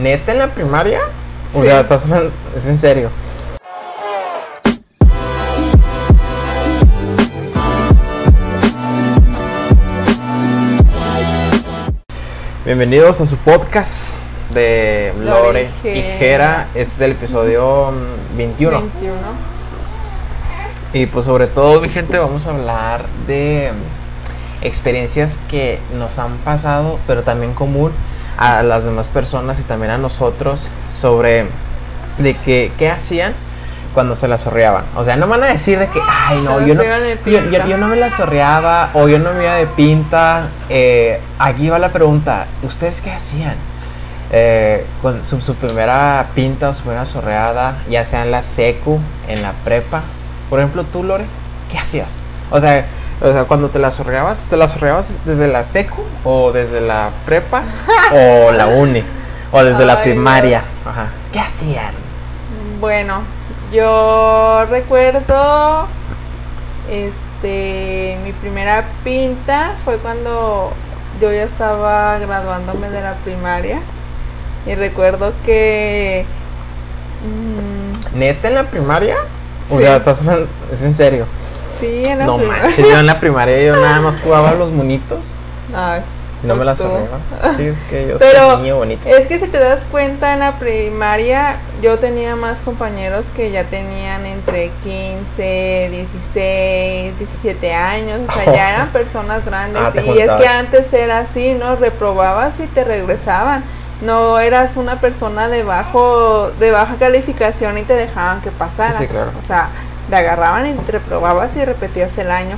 ¿Neta en la primaria? O Sí. sea, estás hablando- es en serio. Bienvenidos a su podcast de Lore y Jera. Este es el episodio mm, 21. 21. Y pues sobre todo, mi gente, vamos a hablar de mm, experiencias que nos han pasado, pero también común a las demás personas y también a nosotros sobre de que qué hacían cuando se la sorreaban. O sea, no van a decir de que, ay, no, yo no, yo, yo- pinta. yo no me la sorreaba o yo no me iba de pinta. Eh, aquí va la pregunta, ¿ustedes qué hacían? Eh, con su, su primera pinta o su primera sorreada, ya sea en la secu, en la prepa. Por ejemplo, tú, Lore, ¿qué hacías? O sea, o sea, cuando te la sorreabas, ¿te la sorreabas desde la secu o desde la prepa o la uni? O desde la primaria. Ajá. ¿Qué hacían? Bueno, yo recuerdo este mi primera pinta fue cuando yo ya estaba graduándome de la primaria y recuerdo que mm, ¿Neta en la primaria? O Sí. sea, estás hablando- es en serio. Sí en la No primaria. manches, yo en la primaria yo nada más jugaba a los monitos. Ay, No me la pues tú. sorreaba. Sí, es que yo Pero soy niño bonito. Es que si te das cuenta en la primaria yo tenía más compañeros que ya tenían entre 15, 16, 17 años, o sea, ya eran personas grandes Ah, y es que antes era así, ¿no? Reprobabas y te regresaban. No eras una persona de bajo de baja calificación y te dejaban que pasaras. Sí, sí, claro. O sea, te agarraban y te reprobabas y repetías el año.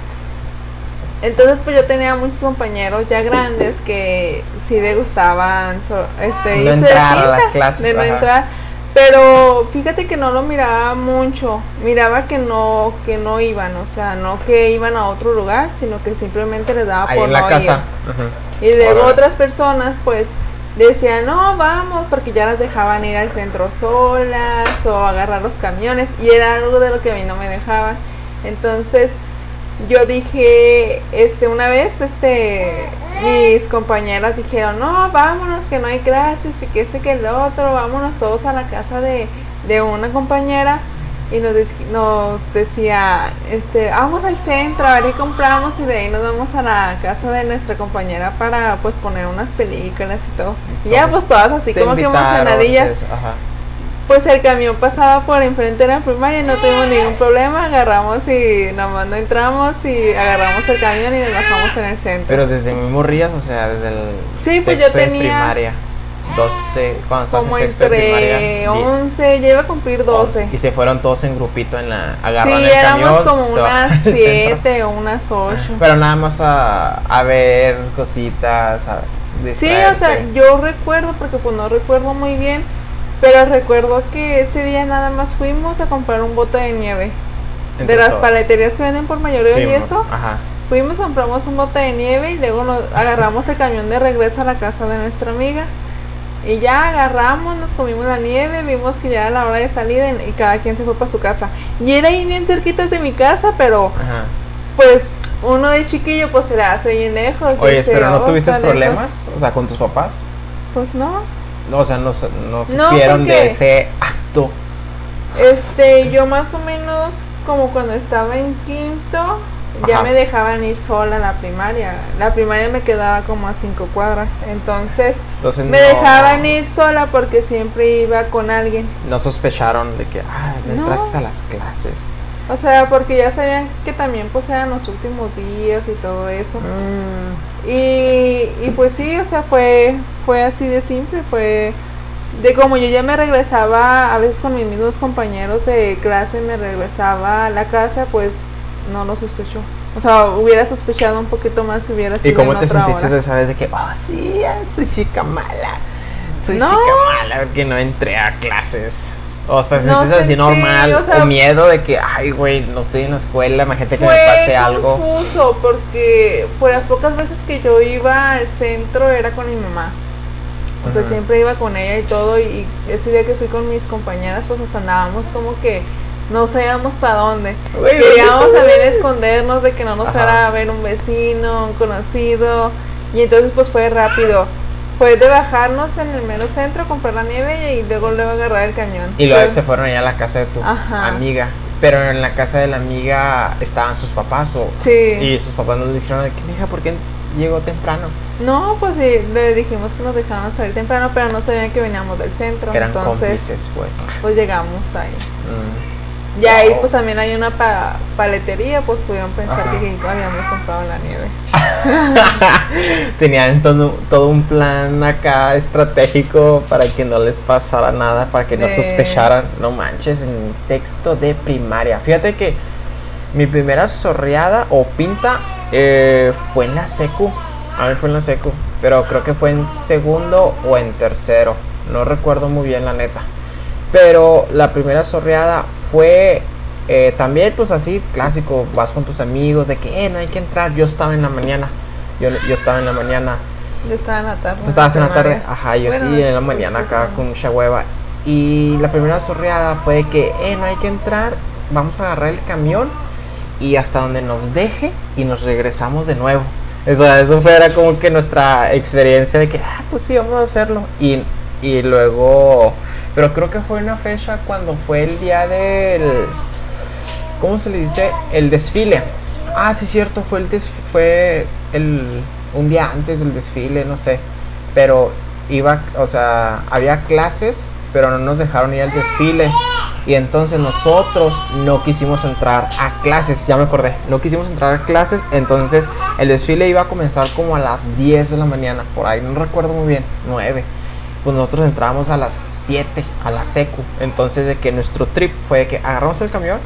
Entonces pues yo tenía muchos compañeros ya grandes que sí le gustaban so- este, No irse de entrar a las pinta, clases, de no ajá. entrar. Pero fíjate que no lo miraba mucho, miraba que no que no iban, o sea, no que iban a otro lugar, sino que simplemente les daba Ahí por en la no casa. ir. Y luego otras personas pues decían, no, vamos, porque ya las dejaban ir al centro solas o agarrar los camiones y era algo de lo que a mí no me dejaban. Entonces yo dije, este, una vez, este, mis compañeras dijeron, no, vámonos, que no hay clases y que este, que el otro, vámonos todos a la casa de, de una compañera y nos, dec- nos decía, este, vamos al centro, a ver qué compramos y de ahí nos vamos a la casa de nuestra compañera para pues poner unas películas y todo. Y ya pues todas así como que emocionadillas. eso, Ajá. Pues el camión pasaba por enfrente de la primaria y no tuvimos ningún problema, agarramos y nomás no entramos y agarramos el camión y nos bajamos en el centro. Pero desde muy morrillas, o sea, desde el Sí, pues yo de tenía primaria. 12, cuando estás como en sexto de primaria. entre y- 11, ya iba a cumplir 12. Y se fueron todos en grupito en la. Sí, Agarraron el éramos camión. como unas al centro. 7 o unas 8. Pero nada más a, a ver cositas, a Sí, o sea, yo recuerdo, porque pues no recuerdo muy bien, pero recuerdo que ese día nada más fuimos a comprar un bote de nieve. Entre de las todos. paleterías que venden por mayoreo Sí, y eso. Ajá. Fuimos, compramos un bote de nieve y luego nos agarramos el camión de regreso a la casa de nuestra amiga. Y ya agarramos, nos comimos la nieve, vimos que ya era la hora de salir y cada quien se fue para su casa. Y era ahí bien cerquitas de mi casa, pero Ajá. pues uno de chiquillo pues se le hace bien lejos. Oye, pero ¿no "Oh, tuviste está lejos". problemas? O sea, con tus papás. Pues no. No, O sea, no, no No, supieron de ese acto. Este, yo más o menos como cuando estaba en quinto, ya Ajá. me dejaban ir sola a la primaria. La primaria me quedaba como a cinco cuadras. Entonces, Entonces me no, dejaban ir sola porque siempre iba con alguien. No sospecharon de que, ah, no No. entraste a las clases. O sea, porque ya sabían que también pues eran los últimos días y todo eso. Mm, Y, y pues sí, o sea, fue, fue así de simple, fue de como yo ya me regresaba, a veces con mis mismos compañeros de clase me regresaba a la casa, pues no lo sospechó. O sea, hubiera sospechado un poquito más si hubiera sido ¿Y cómo en te otra sentiste hora. esa vez de que, oh, sí, soy chica mala? Soy No. chica mala porque no entré a clases. O hasta te No sentiste así normal. o sea- miedo de que, ay, güey, no estoy en la escuela, imagínate que Fue me pase algo. confuso porque por las pocas veces que yo iba al centro era con mi mamá. O sea, siempre iba con ella y todo. Y ese día que fui con mis compañeras, pues hasta andábamos como que no sabíamos para dónde. Güey, Queríamos ¿dónde también escondernos de que no nos Ajá. fuera a ver un vecino, un conocido. Y entonces pues fue rápido. fue de bajarnos en el mero centro, comprar la nieve y luego luego agarrar el cañón. Y luego se fueron allá a la casa de tu Ajá. amiga. Pero en la casa de la amiga estaban sus papás o Sí. y sus papás nos dijeron que mija, ¿por qué llegó temprano? No, pues sí, le dijimos que nos dejaban salir temprano, pero no sabían que veníamos del centro. Eran entonces, cómplices, pues. pues llegamos ahí. Mm. Y ahí Wow. pues también hay una pa- paletería, pues pudieron pensar Ajá. que habíamos comprado la nieve. Tenían todo, todo un plan acá estratégico para que no les pasara nada, para que no sospecharan. No manches, en sexto de primaria. Fíjate que mi primera sorreada o pinta eh, fue en la secu. A mí fue en la secu, pero creo que fue en segundo o en tercero. No recuerdo muy bien la neta. Pero la primera sorreada fue eh, también, pues así, clásico. Vas con tus amigos de que, eh, no hay que entrar. Yo estaba en la mañana. Yo, yo estaba en la mañana. Yo estaba en la tarde. Tú estabas en la tarde. Ajá, yo Bueno, sí, en la mañana acá con mucha hueva. Y la primera sorreada fue que, eh, no hay que entrar. Vamos a agarrar el camión y hasta donde nos deje y nos regresamos de nuevo. Eso, eso fue era como que nuestra experiencia de que, ah, pues sí, vamos a hacerlo. Y, y luego, pero creo que fue una fecha cuando fue el día del, ¿cómo se le dice? El desfile. Ah, sí, cierto, fue el fue el, un día antes del desfile, no sé. Pero iba, o sea, había clases, pero no nos dejaron ir al desfile. Y entonces nosotros no quisimos entrar a clases, ya me acordé, no quisimos entrar a clases, entonces el desfile iba a comenzar como a las 10 de la mañana, por ahí, no recuerdo muy bien, 9. Pues nosotros entramos a las 7, a la secu. Entonces de que nuestro trip fue que agarramos el camión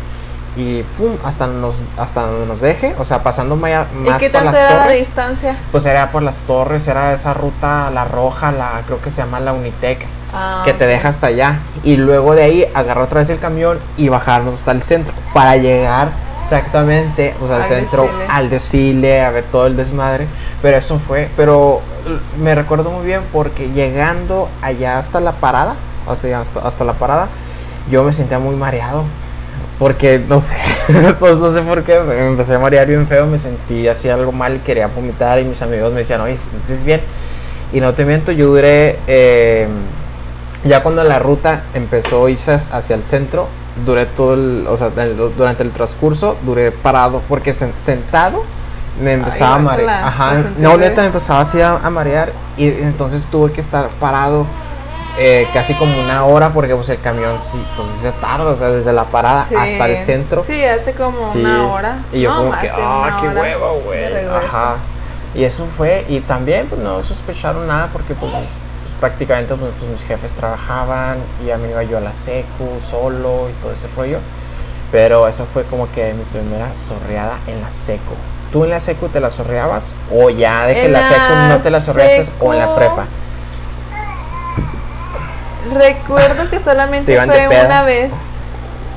y pum, hasta nos hasta donde nos deje, o sea, pasando maya- ¿Y más qué por las era la torres. distancia? Pues era por las torres, era esa ruta, la roja, la creo que se llama la Unitec, Ah, que te deja hasta allá. Y luego de ahí agarrar otra vez el camión y bajarnos hasta el centro para llegar exactamente pues, al, Al centro, desfile. al desfile, a ver todo el desmadre. Pero eso fue, pero me recuerdo muy bien porque llegando allá hasta la parada, o sea, hasta, hasta la parada, yo me sentía muy mareado. Porque no sé, pues no sé por qué, me empecé a marear bien feo, me sentí así algo mal, quería vomitar y mis amigos me decían, oye, ¿te sientes bien? Y no te miento, yo duré, eh, ya cuando la ruta empezó a irse hacia el centro, duré todo el, o sea, el- durante el transcurso, duré parado, porque sen- sentado me empezaba a marear. guácala, Ajá, no, neta, me empezaba así a, a marear y entonces tuve que estar parado eh, casi como una hora porque pues el camión sí, pues se tarda, o sea, desde la parada Sí. hasta el centro. Sí, hace como Sí. una hora. Y yo No, como que, ah, qué huevo, güey. Ajá. Y eso fue, y también pues no sospecharon nada porque pues, prácticamente pues, pues, mis jefes trabajaban y ya me iba yo a la secu solo y todo ese rollo. Pero eso fue como que mi primera sorreada en la secu. ¿Tú en la secu te la sorreabas? ¿O ya de que En la secu no te la sorreaste o en la prepa? Recuerdo que Te solamente fue una vez.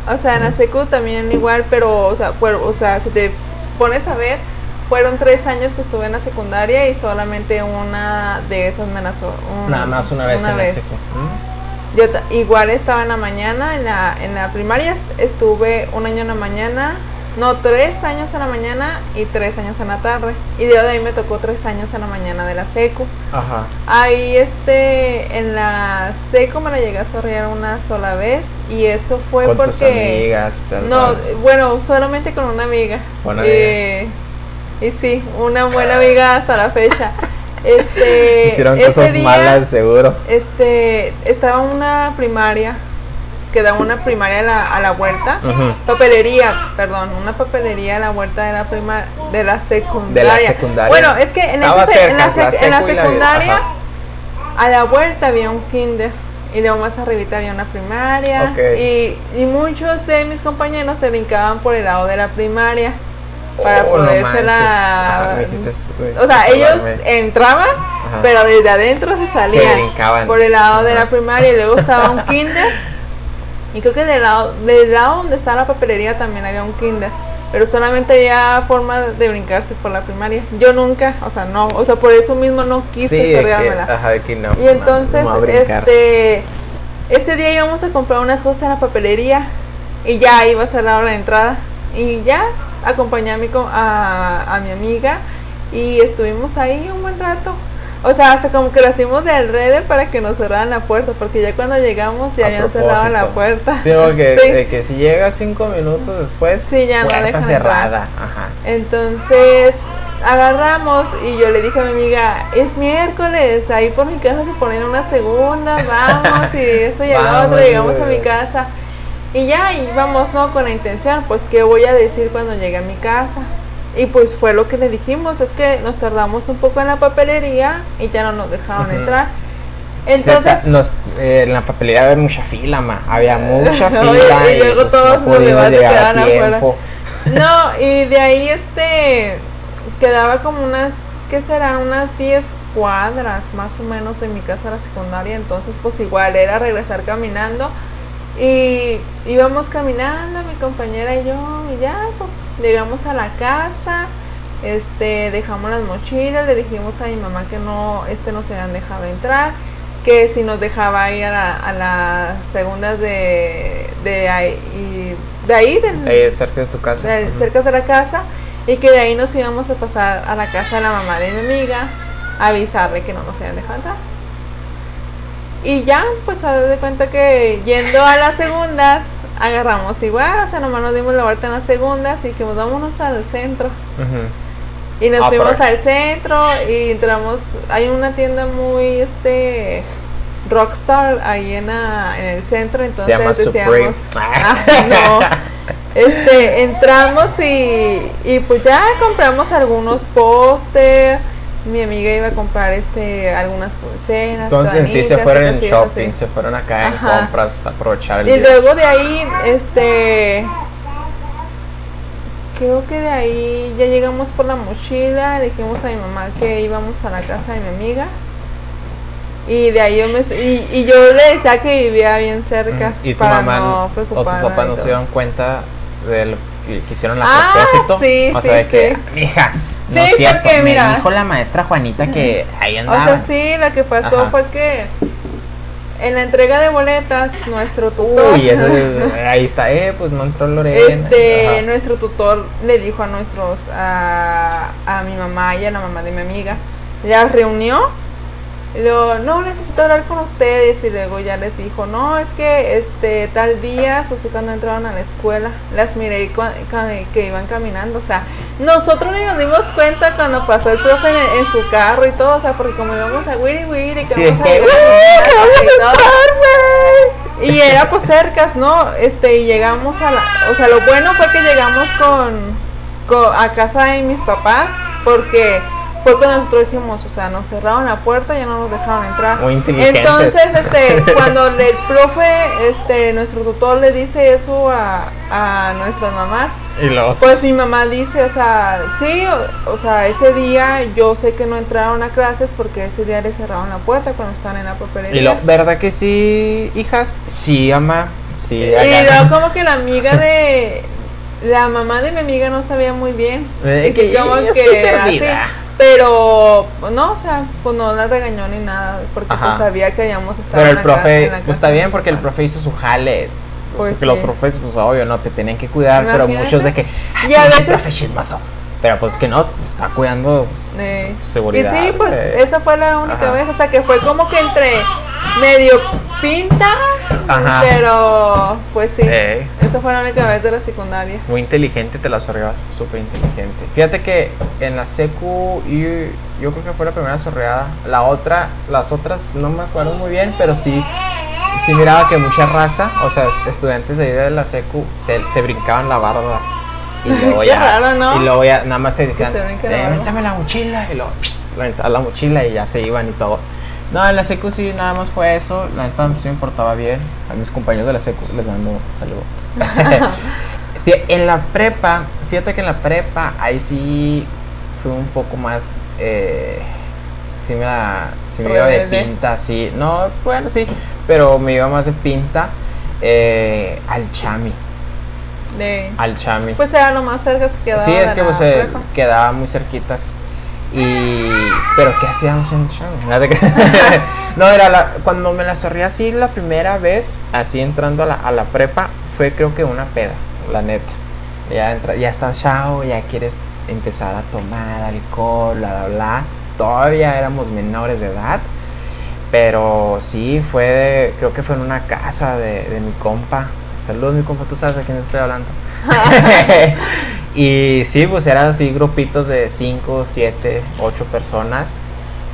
O sea, en la secu también igual, pero, o sea, o sea, si te pones a ver, fueron tres años que estuve en la secundaria y solamente una de esas me la un- Nada más una vez en la secu. ¿Mm? Yo igual estaba en la mañana, en la, en la primaria est- estuve un año en la mañana, no, tres años en la mañana y tres años en la tarde. Y de ahí me tocó tres años en la mañana de la secu. Ajá. Ahí este, en la seco me la llegué a sorrear una sola vez y eso fue Con tus porque... amigas. tal, No, tal. bueno, solamente con una amiga. Buena Eh, y sí, una buena amiga hasta la fecha. Este, Hicieron cosas día, malas, seguro. Este, estaba una primaria, que da una primaria a la, a la vuelta. Papelería, perdón, una papelería a la vuelta de la prima, de la secundaria. secundaria. Bueno, es que en, la, la en la la- secundaria, a la vuelta había un kinder. Y luego más arribita había una primaria. Y, y muchos de mis compañeros se brincaban por el lado de la primaria. Para Oh, no. Ah, o sea, ellos entraban, Ajá. pero desde adentro se salían. brincaban. Por el lado de la primaria y luego estaba un kinder. Y creo que del lado, del lado donde está la papelería también había un kinder. Pero solamente había forma de brincarse por la primaria. Yo nunca, o sea, no, o sea, por eso mismo no quise Sí, de que, ajá, de que no. Y entonces, no, no este, ese día íbamos a comprar unas cosas en la papelería y ya iba a ser la hora de entrada. Y ya acompañé a mi, a, a mi amiga y estuvimos ahí un buen rato O sea, hasta como que lo hicimos de alrededor para que nos cerraran la puerta, porque ya cuando llegamos ya A habían cerrado la puerta. Sí, porque Sí. de que si llegas cinco minutos después, Sí, ya no puerta dejan cerrada. Ajá. Entonces agarramos y yo le dije a mi amiga, es miércoles, ahí por mi casa se ponen una segunda, vamos, y esto y el otro, llegamos a mi casa. Y ya íbamos, ¿no? Con la intención, pues, ¿qué voy a decir cuando llegue a mi casa? Y pues fue lo que le dijimos, es que nos tardamos un poco en la papelería y ya no nos dejaron entrar. Entonces, nos, eh, en la papelería había mucha fila, ma. Había mucha fila. y luego pues, todos no se llegar a afuera. tiempo. No, y de ahí este quedaba como unas, ¿qué serán? Unas 10 cuadras más o menos de mi casa a la secundaria, entonces pues igual era regresar caminando y íbamos caminando mi compañera y yo y ya pues llegamos a la casa, este dejamos las mochilas, le dijimos a mi mamá que no, este no se habían dejado entrar, que si nos dejaba ir a, la- a las segundas de, de ahí, de ahí del, Eh, cerca de tu casa. de- cerca de la casa y que de ahí nos íbamos a pasar a la casa de la mamá de mi amiga a avisarle que no nos habían dejado entrar. Y ya, pues a de cuenta que yendo a las segundas, agarramos igual, o sea, nomás nos dimos la vuelta en las segundas y dijimos, vámonos al centro. Y nos Ah, fuimos al centro y entramos, hay una tienda muy, este, rockstar ahí en, la- en el centro, entonces Se llama decíamos. Ah, no. Este, entramos y, y pues ya compramos algunos póster. Mi amiga iba a comprar este algunas pulseras. Entonces sí se fueron en shopping, así. se fueron acá en Ajá. compras, aprovechar el Y día. luego de ahí, este, creo que de ahí ya llegamos por la mochila, le dijimos a mi mamá que íbamos a la casa de mi amiga. Y de ahí yo me y, y yo le decía que vivía bien cerca Y tu para mamá no o tus papás no se dieron cuenta de lo que hicieron a Ah, propósito. sí, o sí, sea, de que, sí. no es cierto, porque, me mira. dijo la maestra Juanita que ahí O andaba. sea, sí, lo que pasó Ajá. fue que en la entrega de boletas, nuestro tutor, Uy, eso es- ahí está, eh, pues no entró Lorena. este, Ajá. nuestro tutor le dijo a nuestros, a, a mi mamá y a la mamá de mi amiga, las reunió, y luego, no, necesito hablar con ustedes, y luego ya les dijo, no, es que este tal día, o sea, cuando entraron a la escuela, las miré que iban caminando, o sea, nosotros ni nos dimos cuenta cuando pasó el profe en, en su carro y todo, o sea, porque como íbamos a Wiri Wiri, que Sí, vamos a llegar "Uy, que vamos a y todo". entrar, güey. Y era pues cercas, ¿no? Este, y llegamos a la, o sea, lo bueno fue que llegamos con, co- a casa de mis papás, porque fue cuando nosotros dijimos, o sea, nos cerraron la puerta y ya no nos dejaron entrar. Muy inteligentes. Entonces, este, cuando el profe, este, nuestro tutor le dice eso a, a nuestras mamás, Y los, pues mi mamá dice, o sea, sí, o, o sea, ese día yo sé que no entraron a clases porque ese día le cerraron la puerta cuando estaban en la papelería. y lo, ¿verdad que sí, hijas? Sí, ama. Sí, Y luego como que la amiga de la mamá de mi amiga no sabía muy bien. Eh, y que como que así. Pero no, o sea, pues no la regañó ni nada, porque Ajá. pues sabía que habíamos estado Pero en el la ca- profe, en la pues está bien porque el profe hizo su jale. Pues porque los profes, pues obvio, no te tenían que cuidar, pero muchos de que. "Ay, Y a veces- profe chismoso. Pero pues que no, está cuidando pues, tu seguridad. Y sí, pues eh. esa fue la única Ajá. vez, o sea que fue como que entre medio pinta, Ajá. pero pues sí, Eh. esa fue la única vez de la secundaria. Muy inteligente, te la sorreabas, súper inteligente. Fíjate que en la secu, yo, yo creo que fue la primera sorreada. La otra, las otras no me acuerdo muy bien, pero sí, sí miraba que mucha raza, o sea, est- estudiantes de ahí de la secu, se, se brincaban la barda. Y luego ya, raro, ¿no? y luego ya nada más te decían, la "Eh, barda". avéntame la mochila, y luego, aventaba la mochila y ya se iban y todo. No, en la secu sí, nada más fue eso. La neta sí me importaba bien. A mis compañeros de la secu les mando un saludo. En la prepa, fíjate que en la prepa ahí sí fue un poco más. Eh, sí me, la, sí me iba de pinta, sí. No, bueno, sí, pero me iba más de pinta eh, al chami. De, Al chami. pues era lo más cerca que quedaba. sí, es de que pues eh, quedaba muy cerquitas. Y. Pero ¿qué hacíamos en chami? No, era la, cuando me la sorrí así la primera vez, así entrando a la, a la prepa, fue creo que una peda, la neta. Ya, entra, ya estás chao, ya quieres empezar a tomar alcohol, bla, bla, bla. todavía éramos menores de edad. Pero sí, fue, creo que fue en una casa de, de mi compa. Saludos, mi compa, tú sabes a quién estoy hablando. y sí, pues eran así grupitos de 5, 7, 8 personas.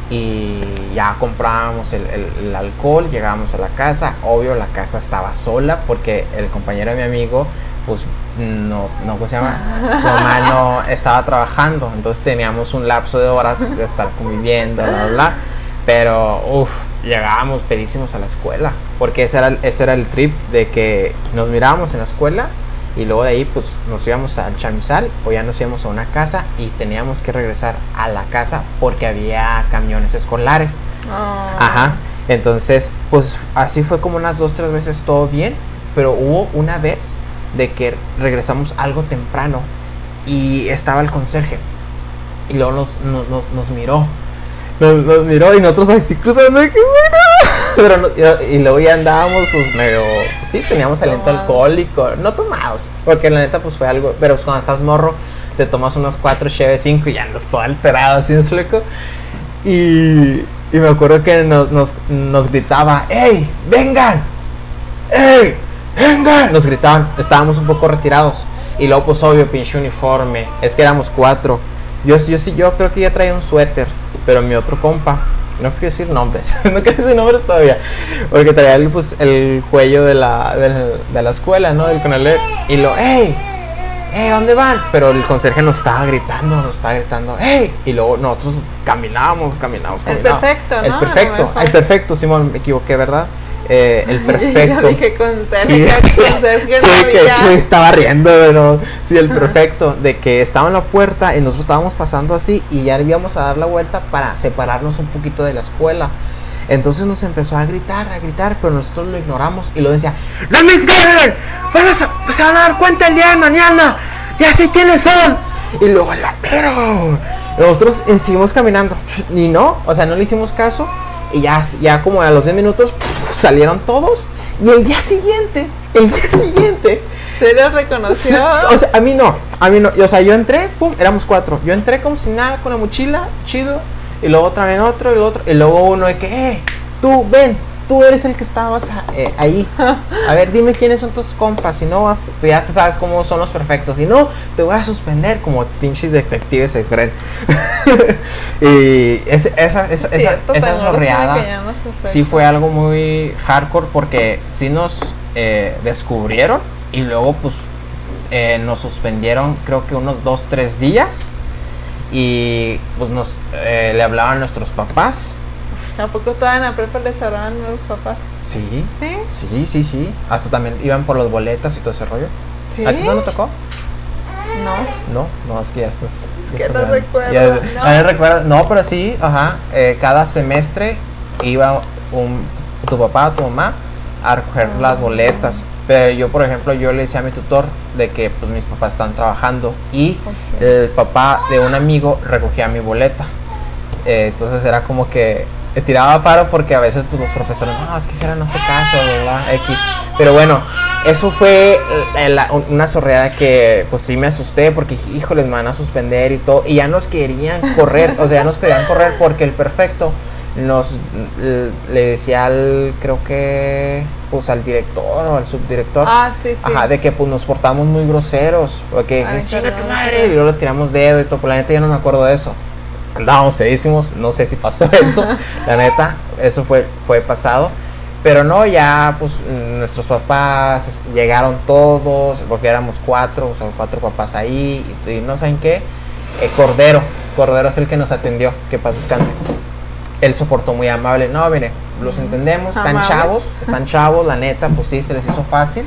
Y ya comprábamos el, el- el alcohol, llegábamos a la casa. Obvio, la casa estaba sola porque el compañero de mi amigo, pues no, no ¿cómo se llama? Su mamá no estaba trabajando. Entonces teníamos un lapso de horas de estar conviviendo, bla, bla, bla. Pero, uff, llegábamos pedísimos a la escuela. Porque ese era, el- ese era el trip de que nos mirábamos en la escuela y luego de ahí pues nos íbamos al chamizal o ya nos íbamos a una casa y teníamos que regresar a la casa porque había camiones escolares. Oh. Ajá. Entonces, pues así fue como unas dos, tres veces todo bien. Pero hubo una vez de que regresamos algo temprano y estaba el conserje. Y luego nos, nos, nos miró. Nos, nos miró y nosotros así cruzando. de que bueno. Pero no- y, y luego ya andábamos pues medio... Sí, teníamos aliento alcohólico. No tomados. Porque la neta pues fue algo... Pero pues, cuando estás morro te tomas unas cuatro cheves cinco y ya andas todo alterado así en fleco. Y, y me acuerdo que nos, nos, nos gritaba, ¡Ey, vengan! ¡Ey, vengan! Nos gritaban, estábamos un poco retirados. Y luego, pues obvio, pinche uniforme. Es que éramos cuatro. Yo, yo sí, yo creo que ya traía un suéter. Pero mi otro compa, no quiero decir nombres, no quiero decir nombres todavía. Porque traía el, pues, el cuello de la, de la escuela, ¿no? Del Conalep. Y lo, ¡Ey! ¡Ey, ¿dónde van? Pero el conserje nos estaba gritando, nos estaba gritando, ¡Ey! Y luego nosotros caminábamos, caminábamos, El caminábamos. perfecto, ¿no? El perfecto, el perfecto, Simón, me equivoqué, ¿verdad? Eh, el perfecto. Yo dije conserje, Sí, que sí, no sí, estaba riendo, pero sí, el perfecto, de que estaba en la puerta y nosotros estábamos pasando así y ya íbamos a dar la vuelta para separarnos un poquito de la escuela. Entonces nos empezó a gritar, a gritar, pero nosotros lo ignoramos y lo decía, ¡No me! ¡Van a se van a dar cuenta el día de mañana! ¡Ya sé quiénes son! Y luego, la pero Nosotros seguimos caminando. Y no, o sea, no le hicimos caso. Y ya, ya como a los 10 minutos salieron todos. Y el día siguiente, el día siguiente, ¿Se lo reconoció? o sea, a mí no, a mí no. y, O sea, yo entré, pum, éramos cuatro. Yo entré como si nada con la mochila, chido. Y luego otra vez otro, y el otro. Y luego uno de que, eh, tú ven, tú eres el que estabas a- eh, ahí. A ver, dime quiénes son tus compas. Si no vas, pues ya te sabes cómo son los perfectos. Si no, te voy a suspender como pinches detectives se creen. y esa, no se fue. sí fue algo muy hardcore porque sí nos eh, descubrieron y luego pues eh, nos suspendieron creo que unos dos, tres días y pues nos le hablaban nuestros papás. ¿A poco todavía en la prepa les hablaban a los papás? Sí, ¿Sí? sí, sí, sí. Hasta también iban por los boletas y todo ese rollo. ¿Sí? ¿A ti no te tocó? No. No, no, es que ya estás. ya que estás no recuerdo, Ya- no. recuerdo. Pero sí, ajá. eh, cada semestre iba un, tu papá, tu mamá a recoger Ah. las boletas. Pero yo, por ejemplo, yo le decía a mi tutor de que pues mis papás están trabajando y el papá de un amigo recogía mi boleta. Eh, entonces era como que tiraba paro porque a veces pues, los profesores, no, es que Jera no hace caso, ¿verdad? X. Pero bueno, eso fue eh, la- una sorreada que pues sí me asusté porque, híjole, me van a suspender y todo. Y ya nos querían correr, o sea, ya nos querían correr porque el perfecto nos l- le decía al, creo que, pues al director o al subdirector. Ah, sí, sí. Ajá, de que pues nos portamos muy groseros. Porque Ay, "Es, chinga tu madre. Y luego le tiramos dedo y todo. La neta ya no me acuerdo de eso. Andábamos pedísimos. No sé si pasó eso. la neta, eso fue, fue pasado. Pero no, ya pues nuestros papás llegaron todos. Porque éramos cuatro, o sea, cuatro papás ahí. Y, y no saben qué. Eh, Cordero. Cordero es el que nos atendió. Que paz descanse. Él soportó muy amable. No, mire, los entendemos. Están Amable. chavos. Están chavos, la neta. Pues sí, se les hizo fácil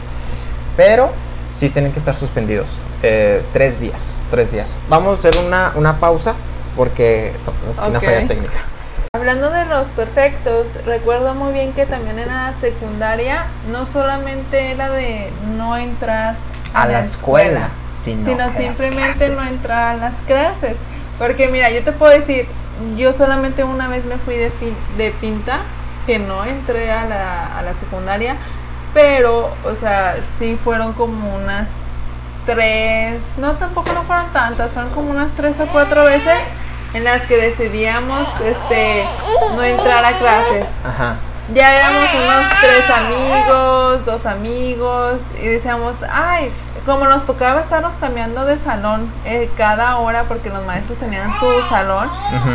pero sí tienen que estar suspendidos. Eh, tres días, tres días. Vamos a hacer una, una pausa porque to- una falla técnica. Hablando de los perfectos, recuerdo muy bien que también en la secundaria no solamente era de no entrar A la escuela, sino, sino simplemente no entrar a las clases. Porque mira, yo te puedo decir, yo solamente una vez me fui de, de pinta, que no entré a la, a la secundaria, pero, o sea, sí fueron como unas tres, no, tampoco no fueron tantas, fueron como unas tres o cuatro veces en las que decidíamos este no entrar a clases. Ajá. Ya éramos unos tres amigos, dos amigos, y decíamos, ay, como nos tocaba estarnos cambiando de salón eh, cada hora porque los maestros tenían su salón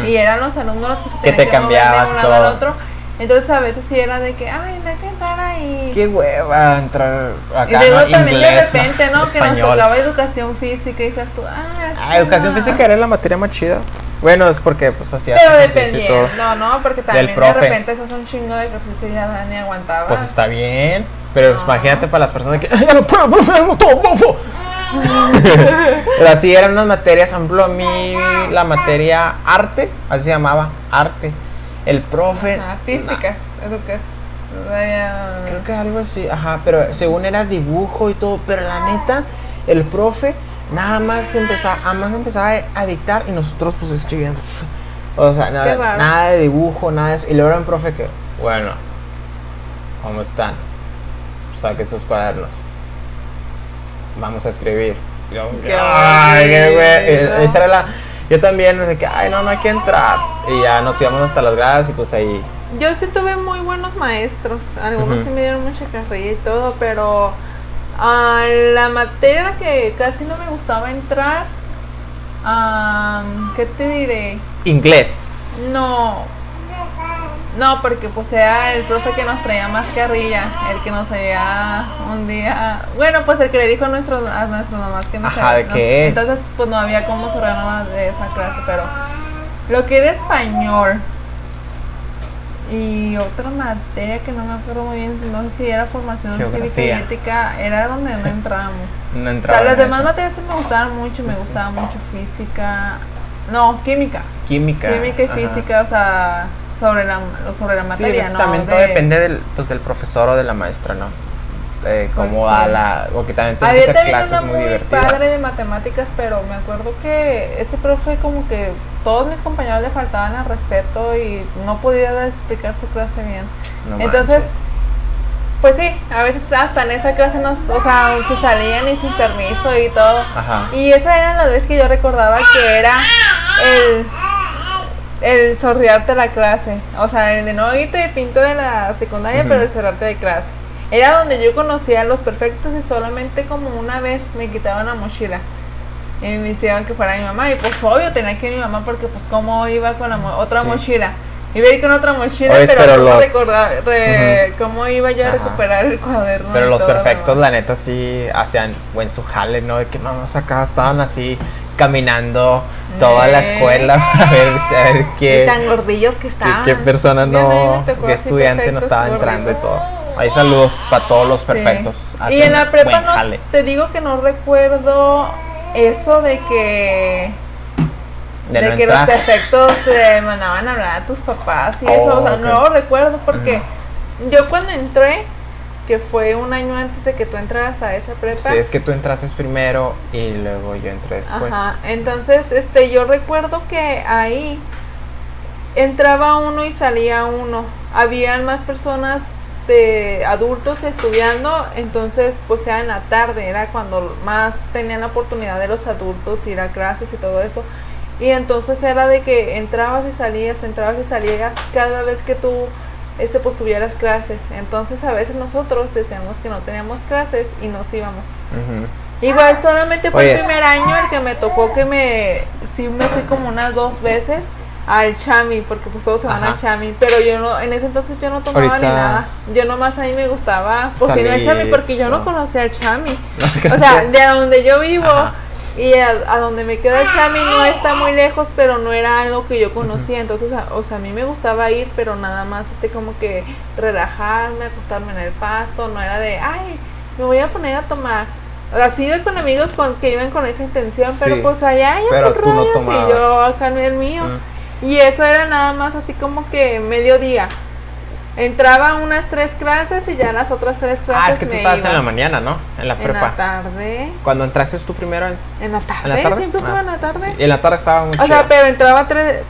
y eran los alumnos los que se Que tenían te que mover cambiabas de un lado al todo. otro. Entonces a veces sí era de que, ay, no hay que entrar ahí. Qué hueva entrar acá. y luego ¿no? también de Inglés, repente, ¿no? Que nos tocaba educación física y dices tú, ah, Ah, educación física era la materia más chida. Bueno, es porque pues hacías Pero dependiendo, no, no, porque también de repente eso es un chingo de ejercicio y ya ni aguantaba. Pues está bien, pero No. imagínate para las personas que "Ay, no puedo, hago todo, mofo". Pero así eran unas materias, por ejemplo, a mí la materia arte, así se llamaba, arte. El profe Artísticas, educas. Creo que algo así, ajá, pero según era dibujo y todo, pero la neta, el profe nada más empezaba, nada más empezaba a dictar y nosotros pues escribiendo. O sea, nada, de dibujo, nada de eso. Y luego era un profe que, bueno, ¿cómo están? Saquen sus cuadernos. Vamos a escribir. Y yo, Qué ay, qué güey. Esa era la. Yo también, de que, ay, no, no hay que entrar. Y ya nos íbamos hasta las gradas y pues ahí. Yo sí tuve muy buenos maestros. Algunos Ujú. sí me dieron mucha carrilla y todo, pero ah, la materia que casi no me gustaba entrar, ah, ¿qué te diré? Inglés. No. No, porque pues era el profe que nos traía más carrilla, el que nos había un día, bueno, pues el que le dijo a nuestros a nuestras mamás que nos Ajá, ¿de nos- qué? Entonces, pues no había cómo cerrar nada de esa clase, pero lo que era español y otra materia que no me acuerdo muy bien, no sé si era formación cívica y ética, era donde no entrábamos. No O entraba. sea, las demás eso. materias sí me gustaban mucho, me Sí. gustaba mucho física, no, química. Química. Química y ajá. física, o sea, sobre la, sobre la Sí, materia, pues, ¿no? también todo De- depende del, pues, del profesor o de la maestra, ¿no? Eh, cómo Pues, da sí. la. Porque también tiene que ser clases muy, muy divertidas. padre de matemáticas, pero me acuerdo que ese profe como que todos mis compañeros le faltaban al respeto y no podía explicar su clase bien. No Entonces, manches. pues sí, a veces hasta en esa clase nos, o sea, se salían y sin permiso y todo. Ajá. Y esa era la vez que yo recordaba que era el, el sordearte la clase. O sea, el de no irte de pinto de la secundaria, pero el sordearte de clase. Era donde yo conocía a los perfectos y solamente como una vez me quitaban la mochila. Y me hicieron que fuera mi mamá. Y pues obvio tenía que ir mi mamá porque pues cómo iba con la mo- otra Sí. mochila. Iba a ir con otra mochila, Oye, pero, pero cómo, los- recordar- re- cómo iba yo a Ajá. recuperar el cuaderno. Pero los todo perfectos, la neta, sí hacían buen su jale, ¿no? De que no acá estaban así caminando toda la Eh. escuela a ver, a ver Y qué, tan gordillos que qué, estaban. qué persona Bien, ahí no, qué estudiante no estaba entrando y todo. Ahí saludos para todos los Sí. perfectos. Y en la prepa no, jale. te digo que no recuerdo eso de que De de, no que los perfectos te mandaban a hablar a tus papás y Oh, eso, o sea, ok. no lo recuerdo porque yo cuando entré, que fue un año antes de que tú entraras a esa prepa, Sí, es que tú entraste primero y luego yo entré después. Ajá, entonces este yo recuerdo que ahí entraba uno y salía uno. Habían más personas de adultos estudiando, entonces pues era en la tarde, era cuando más tenían la oportunidad de los adultos ir a clases y todo eso. Y entonces era de que entrabas y salías, entrabas y salías cada vez que tú este pues tuvieras clases. Entonces a veces nosotros decíamos que no teníamos clases y nos íbamos. Igual solamente fue el primer año el que me tocó que me sí me fui como unas dos veces al chami porque pues todos se van Ajá. al chami pero yo no en ese entonces yo no tomaba ni nada yo nomás a mí me gustaba pues irme al chami porque yo no, no. conocía al chami o sea de donde yo vivo Ajá. Y a, a donde me queda el chami no está muy lejos pero no era algo que yo conocía entonces a- o sea a mí me gustaba ir pero nada más este como que relajarme acostarme en el pasto no era de ay me voy a poner a tomar o sea, sí iba con amigos con, que iban con esa intención, pero pues allá pero son tú no y yo acá en el mío. Mm. Y eso era nada más así como que mediodía. Entraba unas tres clases y ya las otras tres clases Ah, es que tú estabas en la mañana, ¿no? En la En prepa. la tarde. Cuando entraste tú primero en, En la tarde. en la tarde. Siempre Ah, en la tarde. sí. Y en la tarde estaba muy O sea, pero entraba tres.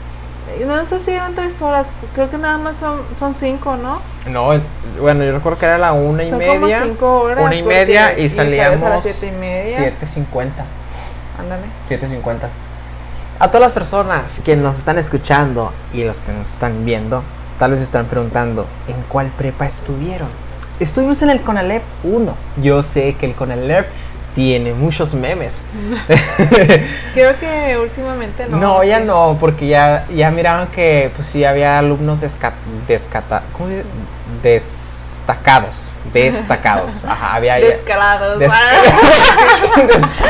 No sé si eran tres horas. Creo que nada más son, son cinco, ¿no? No, en- bueno, yo recuerdo que era la una y son media. como cinco horas. una y media y salíamos a las siete y media. 7.50. Ándale. 7.50. A todas las personas que nos están escuchando y los que nos están viendo, tal vez están preguntando, ¿en cuál prepa estuvieron? Estuvimos en el Conalep 1. Yo sé que el Conalep tiene muchos memes. Creo que últimamente no. No, ya sí. no, porque ya, ya miraron que pues sí había alumnos desca- descata- ¿cómo se dice? destacados. Destacados. Ajá, había Descalados. Des-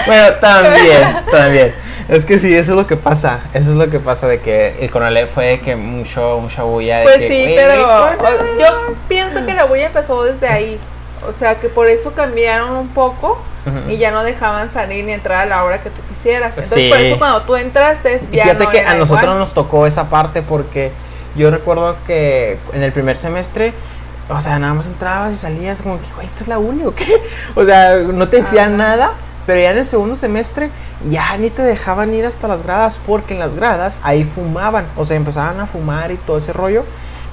bueno, también, también. Es que sí, eso es lo que pasa. Eso es lo que pasa de que el Conalep fue de que mucho, mucha bulla. de Pues que, sí, pero o- yo pienso que la bulla empezó desde ahí. O sea, que por eso cambiaron un poco y ya no dejaban salir ni entrar a la hora que tú quisieras. Entonces, Sí. por eso cuando tú entraste, Y ya fíjate no que era a nosotros igual. nos tocó esa parte porque yo recuerdo que en el primer semestre, o sea, nada más entrabas y salías como que, güey, esta es la uni o qué. O sea, no te decían nada, pero ya en el segundo semestre ya ni te dejaban ir hasta las gradas porque en las gradas ahí fumaban, o sea, empezaban a fumar y todo ese rollo.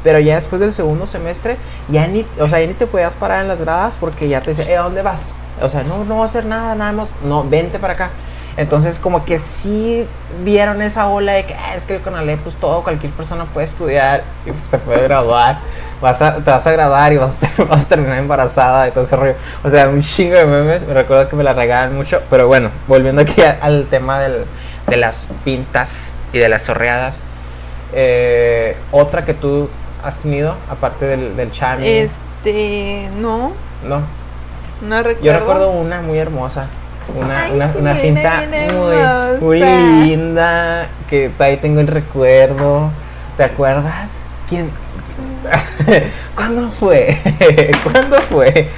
Pero ya después del segundo semestre, ya ni, o sea, ya ni te podías parar en las gradas porque ya te decían, eh, ¿a dónde vas? O sea, no, no va a hacer nada, nada más, no, vente para acá. Entonces, como que sí vieron esa ola de que "Ah, es que el Conalep, pues todo, cualquier persona puede estudiar y se puede graduar. Vas a, te vas a graduar y vas a, vas a terminar embarazada y todo ese rollo. O sea, un chingo de memes. Me recuerdo que me la regalan mucho. Pero bueno, volviendo aquí a- al tema del- de las pintas y de las sorreadas. eh, otra que tú has tenido, aparte del, del chami. Este, no, No, no recuerdo. yo recuerdo una muy hermosa. Una, Ay, una, sí, bien muy, muy linda. Que ahí tengo el recuerdo. ¿Te acuerdas? ¿Quién? quién- ¿Cuándo fue? ¿Cuándo fue?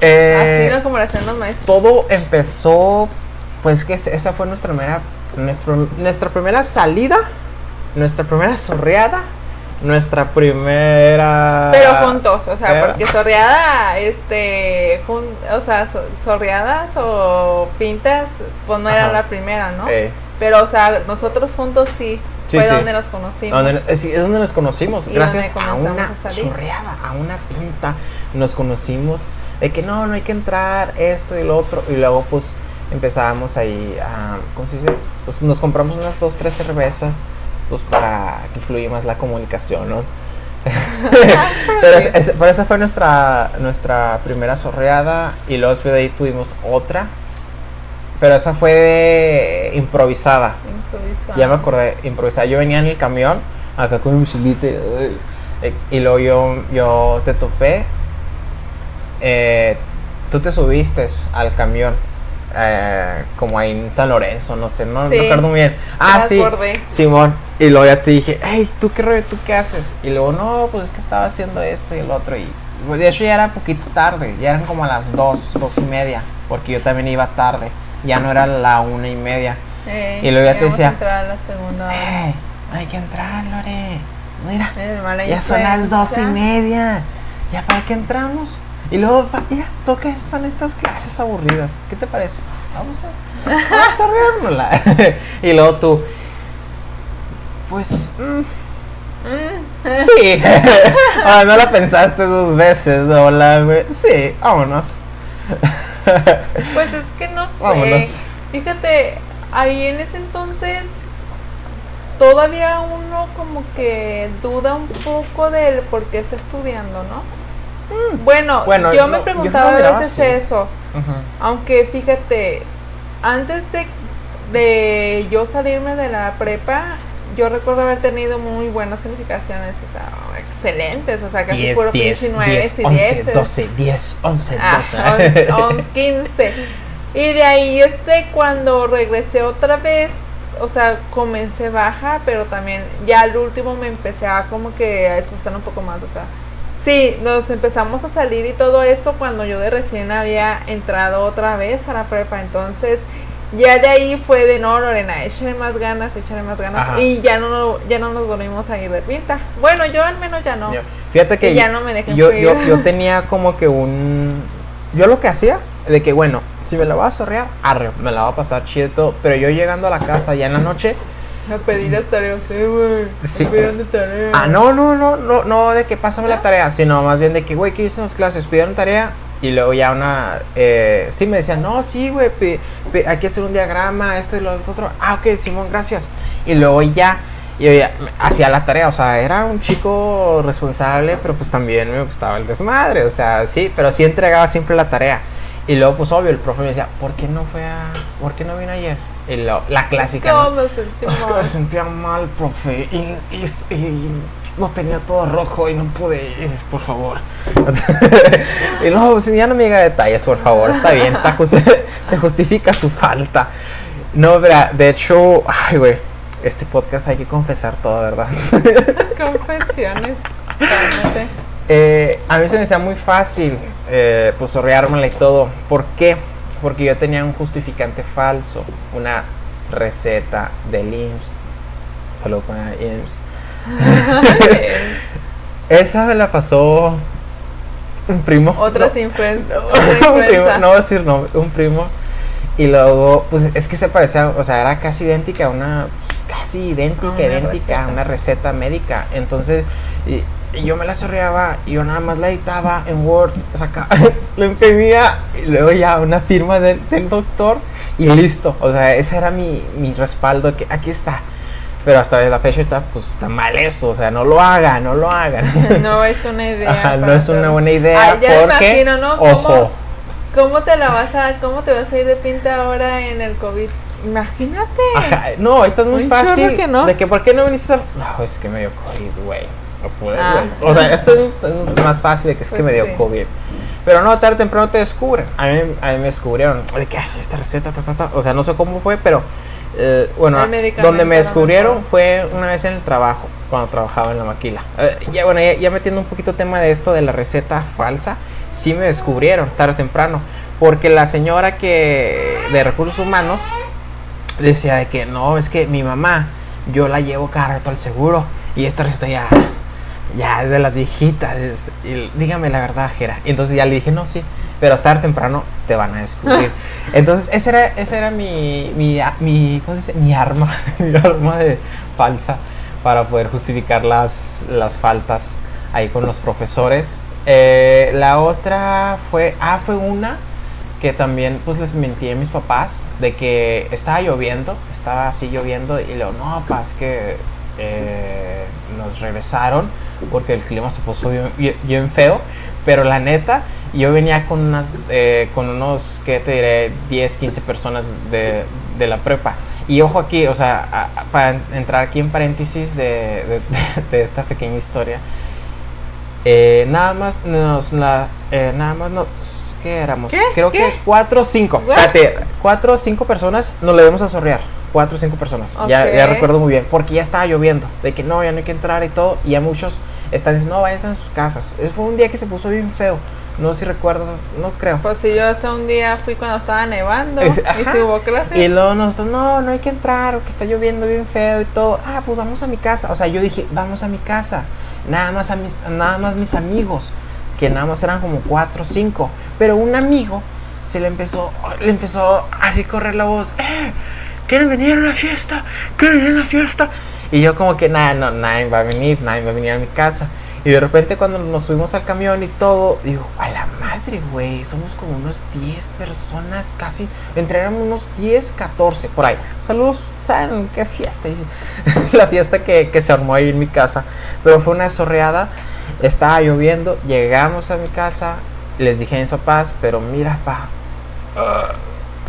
Eh, Así no como lo hacían los maestros. todo empezó, pues que esa- esa fue nuestra primera, nuestro- nuestra primera salida, nuestra primera sorreada, nuestra primera... Pero juntos, o sea, porque sorreada, este, jun- o sea, so- sorreadas o pintas, pues no era la primera, ¿no? Eh, Pero, o sea, nosotros juntos sí, Sí, fue sí. donde nos conocimos. donde- es, es donde nos conocimos, Y gracias a una a sorreada, a una pinta, nos conocimos, de que no, no hay que entrar, esto y lo otro, y luego pues empezábamos ahí a, ¿cómo se dice? Pues nos compramos unas dos, tres cervezas, pues para que fluya más la comunicación, ¿no? pero, es- es- pero esa fue nuestra, nuestra primera sorreada, y luego después de ahí tuvimos otra, pero esa fue improvisada. Improvisado. Ya me acordé, improvisar. Yo venía en el camión, acá con mi mochilita, y, eh, y luego yo, yo te topé. eh, tú te subiste al camión, eh, como ahí en San Lorenzo, no sé, no, recuerdo muy bien. Ah, sí, acordé. Simón. Y luego ya te dije, hey, ¿tú qué rollo? ¿Tú qué haces? Y luego, no, pues es que estaba haciendo esto y el otro. Y pues, de hecho ya era poquito tarde, ya eran como a las dos, dos y media, porque yo también iba tarde. Ya no era la una y media. Y luego ya te decía, entrar a la segunda hora. ¡Eh! Hay que entrar, Lore. Mira, ya son las dos y media. ¿Ya para qué entramos? Y luego, mira, toca son estas clases aburridas. ¿Qué te parece? Vamos a, vamos a y luego tú, pues, mm, Mm, sí. Ah, no la pensaste dos veces, ¿no? La, güey. Sí, vámonos. Pues es que no sé. Vámonos. Fíjate, ahí en ese entonces todavía uno como que duda un poco del por qué está estudiando, ¿no? Bueno, Mm. Bueno, yo no, me yo preguntaba no lo a veces así. eso, Ujú. aunque fíjate, antes de, de yo salirme de la prepa, yo recuerdo haber tenido muy buenas calificaciones, o sea, excelentes, o sea, casi 10, puro 10, 19 10, y 11, 10. 12, 10, 11, Ah, 12. 11, 11, 15. Y de ahí, este, cuando regresé otra vez, o sea, comencé baja, pero también ya al último me empecé a como que a esforzar un poco más, o sea, sí, nos empezamos a salir y todo eso cuando yo de recién había entrado otra vez a la prepa, entonces ya de ahí fue de no, Lorena, échale más ganas, échale más ganas, Ajá. y ya no, ya no nos volvimos a ir de pinta. Bueno, yo al menos ya no. Yo- Fíjate que Y ya no me dejan yo, yo, yo tenía como que un... Yo lo que hacía, de que bueno, si me la voy a sorrear, arre, me la voy a pasar chido pero yo llegando a la casa ya en la noche, A pedir las tareas, eh, güey. Sí. Pidieron de tarea. ah, no, no, no, no, no de que pásame la tarea, sino más bien de que, güey, ¿qué hice en las clases? ¿Pidieron tarea? Y luego ya una, eh, sí me decían, no, sí, güey, hay que hacer un diagrama, esto y lo otro. Ah, ok, Simón, gracias. Y luego ya, yo ya hacía la tarea, o sea, era un chico responsable, pero pues también me gustaba el desmadre, o sea, sí, pero sí entregaba siempre la tarea. Y luego, pues obvio, el profe me decía, ¿por qué no fue a, por qué no vino ayer? Y lo- la clásica, ¿no? No, me sentí Es que me mal. sentía mal, profe, y, y- y no tenía todo rojo y no pude ir, por favor. y no, ya no me diga detalles, por favor, está bien, está justi- se justifica su falta. No, de hecho, ay, güey, este podcast hay que confesar todo, ¿verdad? Confesiones. Eh, a mí se me hacía muy fácil, eh, pues, y todo. ¿Por qué? Porque yo tenía un justificante falso, una receta del IMSS. Saludos para IMSS. Esa me la pasó un primo. Otras No, influencias. no, Otra un primo, no voy a decir nombre, un primo. Y luego, pues es que se parecía, o sea, era casi idéntica a una, pues, casi idéntica, Una idéntica a una receta médica. Entonces, y, y yo me la sorreaba y yo nada más la editaba en Word, saca, lo imprimía y luego ya una firma del, del doctor y listo. O sea, ese era mi, mi respaldo, que aquí está. Pero hasta la fecha está, pues está mal eso, o sea, no lo hagan, no lo hagan. No es una idea. Ajá, no es una buena idea Ay, ya me porque, imagino, ¿no? ¿Cómo- ojo, ¿Cómo te la vas a, cómo te vas a ir de pinta ahora en el COVID? Imagínate. Ajá, no, ahorita es muy fácil. que no. De que, ¿por qué no viniste a.? No, es que me dio COVID, güey. Ah. O sea, esto es más fácil de que es que Pues me dio sí. COVID. Pero no, tarde o temprano te descubren. A mí, a mí me descubrieron. De que, "Ay, esta receta, ta, ta, ta". O sea, no sé cómo fue, pero. eh, bueno, donde me descubrieron fue una vez en el trabajo, cuando trabajaba en la maquila. Eh, ya, bueno, ya, ya metiendo un poquito tema de esto de la receta falsa, sí me descubrieron tarde o temprano. Porque la señora que de recursos humanos decía de que no, es que mi mamá, yo la llevo cada rato al seguro y esta receta ya, ya es de las viejitas. es- y dígame la verdad, Jera. Y entonces ya le dije, no, sí, pero tarde o temprano te van a descubrir. Entonces, ese era, ese era mi, mi, mi, ¿cómo se dice? Mi arma, mi arma de falsa para poder justificar las, las faltas ahí con los profesores. Eh, la otra fue, ah, fue una que también pues les mentí a mis papás de que estaba lloviendo, estaba así lloviendo y luego, no, papá, es que eh, nos regresaron porque el clima se puso bien, feo, pero la neta, yo venía con unas, eh, con unos, ¿qué te diré? 10, 15 personas de, de la prepa. Y ojo aquí, o sea, para entrar aquí en paréntesis de, de- de esta pequeña historia, eh, nada más nos la, eh, nada más nos, ¿qué éramos? ¿Qué? Creo ¿Qué? que cuatro o cinco. Espérate, cuatro o cinco personas nos le debemos a sorrear. Cuatro o cinco personas. Ya, recuerdo muy bien. Porque ya estaba lloviendo. De que no, ya no hay que entrar y todo. Y ya muchos están diciendo, no, váyanse a sus casas. Fue un día que se puso bien feo. No sé si recuerdas, no creo. Pues si yo hasta un día fui cuando estaba nevando Es- y si hubo clases. Y luego nosotros, no, no hay que entrar, o que está lloviendo bien feo y todo. Ah, pues vamos a mi casa. O sea, yo dije, vamos a mi casa. Nada más a mis, nada más mis amigos, que nada más eran como cuatro o cinco. Pero un amigo se le empezó, le empezó así correr la voz. ¡Eh! ¿Quieren venir a una fiesta? ¿Quieren venir a una fiesta? Y yo como que, nada, no, nadie va a venir, nadie va a venir a mi casa. Y de repente cuando nos subimos al camión y todo, digo, a la madre, güey, somos como unos 10 personas casi, entre éramos unos 10, 14, por ahí. Saludos, ¿saben qué fiesta? la fiesta que, que se armó ahí en mi casa. Pero fue una sorreada, estaba lloviendo, llegamos a mi casa, les dije a mis papás, pero mira, pa, ah,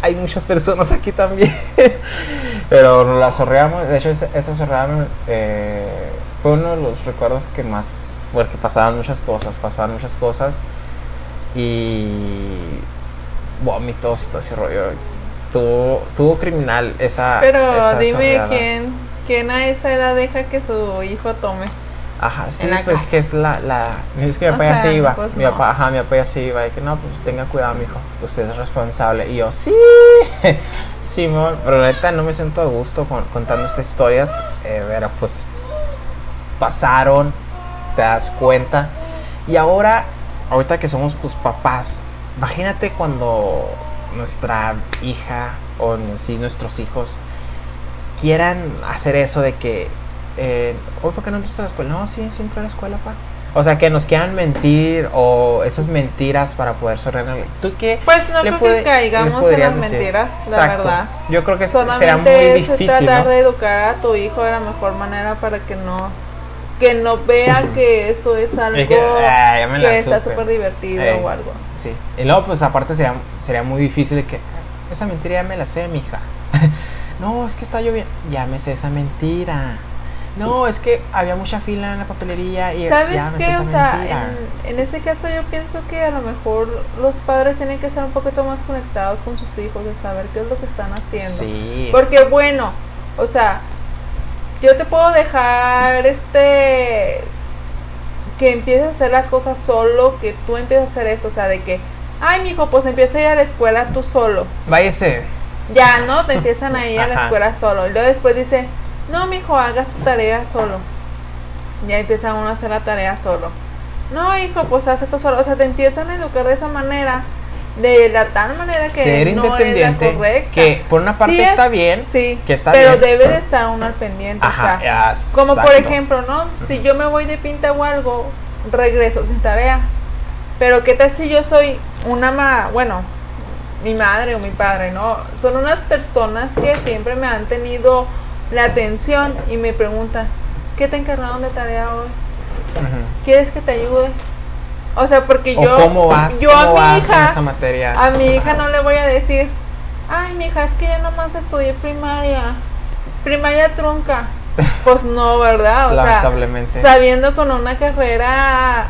hay muchas personas aquí también. pero nos la sorreamos, de hecho esa, me- eh, fue uno de los recuerdos que más, porque pasaban muchas cosas, pasaban muchas cosas y vómitos, todo ese rollo. Tuvo, tuvo criminal esa. Pero esa dime quién, quién a esa edad deja que su hijo tome. Ajá, sí, pues casa. que es la, la es que mi papá ya se iba, pues mi no. papá, ajá, mi papá ya se iba, y que no, pues tenga cuidado, mijo, usted es responsable, y yo, sí, Simón, pero neta no me siento a gusto con- contando estas historias, eh, pero pues pasaron, te das cuenta, y ahora, ahorita que somos pues papás, imagínate cuando nuestra hija o en sí nuestros hijos quieran hacer eso de que, eh, hoy, ¿por qué no entras a la escuela? No, sí, sí entro a la escuela, pa. O sea, que nos quieran mentir o esas mentiras para poder sonreír. ¿Tú qué? Pues no creo que caigamos en las decir? mentiras, la Exacto. verdad. Yo creo que será muy Solamente es difícil, tratar ¿no? de educar a tu hijo de la mejor manera para que no que no vea que eso es algo Es que, ah, que está súper divertido o algo. Sí. Y luego, pues aparte sería, sería muy difícil de que esa mentira ya me la sé, mija. no, es que está lloviendo. Ya me sé esa mentira. No, es que había mucha fila en la papelería y ¿Sabes ya qué? O sea, en, en ese caso yo pienso que a lo mejor los padres tienen que estar un poquito más conectados con sus hijos, de saber qué es lo que están haciendo. Sí. Porque bueno, o sea, yo te puedo dejar este que empieces a hacer las cosas solo, que tú empieces a hacer esto, o sea, de que, ay, mijo, pues empieza a ir a la escuela tú solo. Váyase. Ya, ¿no? Te empiezan a ir a la escuela solo. Y luego después dice, no, mijo, hagas tu tarea solo. Ya empieza uno a hacer la tarea solo. No, hijo, pues haz esto solo. O sea, te empiezan a educar de esa manera, de la tal manera que Ser no es la independiente. correcta. Que por una parte Sí está es- bien. Sí, que está pero bien. debe de estar uno al pendiente. Ajá. o sea, como por ejemplo, ¿no? Si yo me voy de pinta o algo, regreso sin tarea. Pero ¿qué tal si yo soy una ma, bueno, mi madre o mi padre, ¿no? Son unas personas que siempre me han tenido la atención y me preguntan, ¿qué te encargaron de tarea hoy? ¿Quieres que te ayude? O sea, porque yo, cómo vas, yo cómo a mi hija, esa materia. a mi hija no le voy a decir, ay, mi hija, es que yo nomás estudié primaria, primaria trunca. Pues no, ¿verdad? O sea, Lamentablemente. sabiendo con una carrera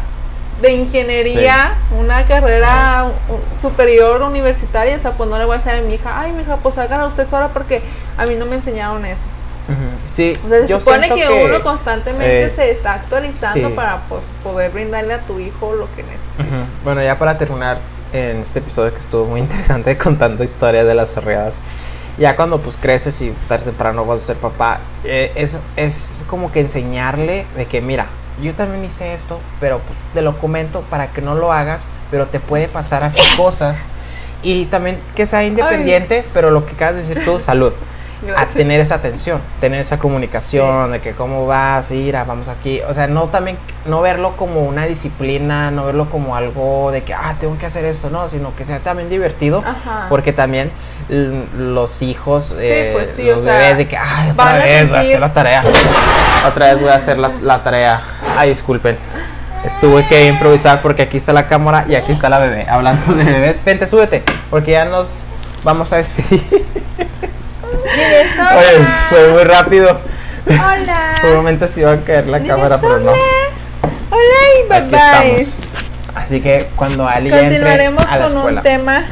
de ingeniería, una carrera superior universitaria, o sea, pues no le voy a decir a mi hija, ay, mi hija, pues hágala usted sola porque a mí no me enseñaron eso. Ujú. Sí, O sea, se yo supone siento que, uno constantemente eh, se está actualizando sí. para pues, poder brindarle a tu hijo lo que necesita. Ujú. Bueno, ya para terminar en este episodio que estuvo muy interesante contando historias de las arreadas. Ya cuando pues creces y tarde o temprano vas a ser papá, eh, es, es como que enseñarle de que mira, yo también hice esto, pero pues te lo comento para que no lo hagas, pero te puede pasar así cosas. Y también que sea independiente, pero lo que acabas de decir tú, salud. A Gracias. tener esa atención, tener esa comunicación de que cómo vas, ir, ah, vamos aquí. O sea, no también, no verlo como una disciplina, no verlo como algo de que, ah, tengo que hacer esto, no, sino que sea también divertido. Ajá. Porque también los hijos, eh, pues sí, los o sea, bebés, de que, ay, otra a vez voy a hacer sentir- la tarea. Otra vez voy a hacer la, la tarea. Ay, disculpen. Tuve que improvisar porque aquí está la cámara y aquí está la bebé. Hablando de bebés, vente, súbete, porque ya nos vamos a despedir. Oye, fue muy rápido. Hola. Un momento se iba a caer la cámara, pero no. Hola y bye Aquí bye. estamos. Así que cuando Ali ya entre Continuaremos a la con un escuela. tema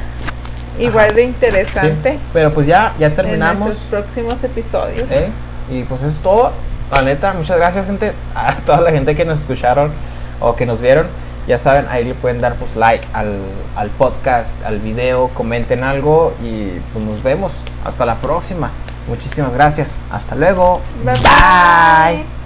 igual Ajá. de Sí, interesante pero pues ya, ya en terminamos. nuestros próximos episodios. ¿eh? Y pues es todo. La neta, muchas gracias, gente. A toda la gente que nos escucharon o que nos vieron. Ya saben, ahí le pueden dar pues like al, al podcast, al video, comenten algo y pues nos vemos. Hasta la próxima. Muchísimas gracias. Hasta luego. Bye, Bye. bye.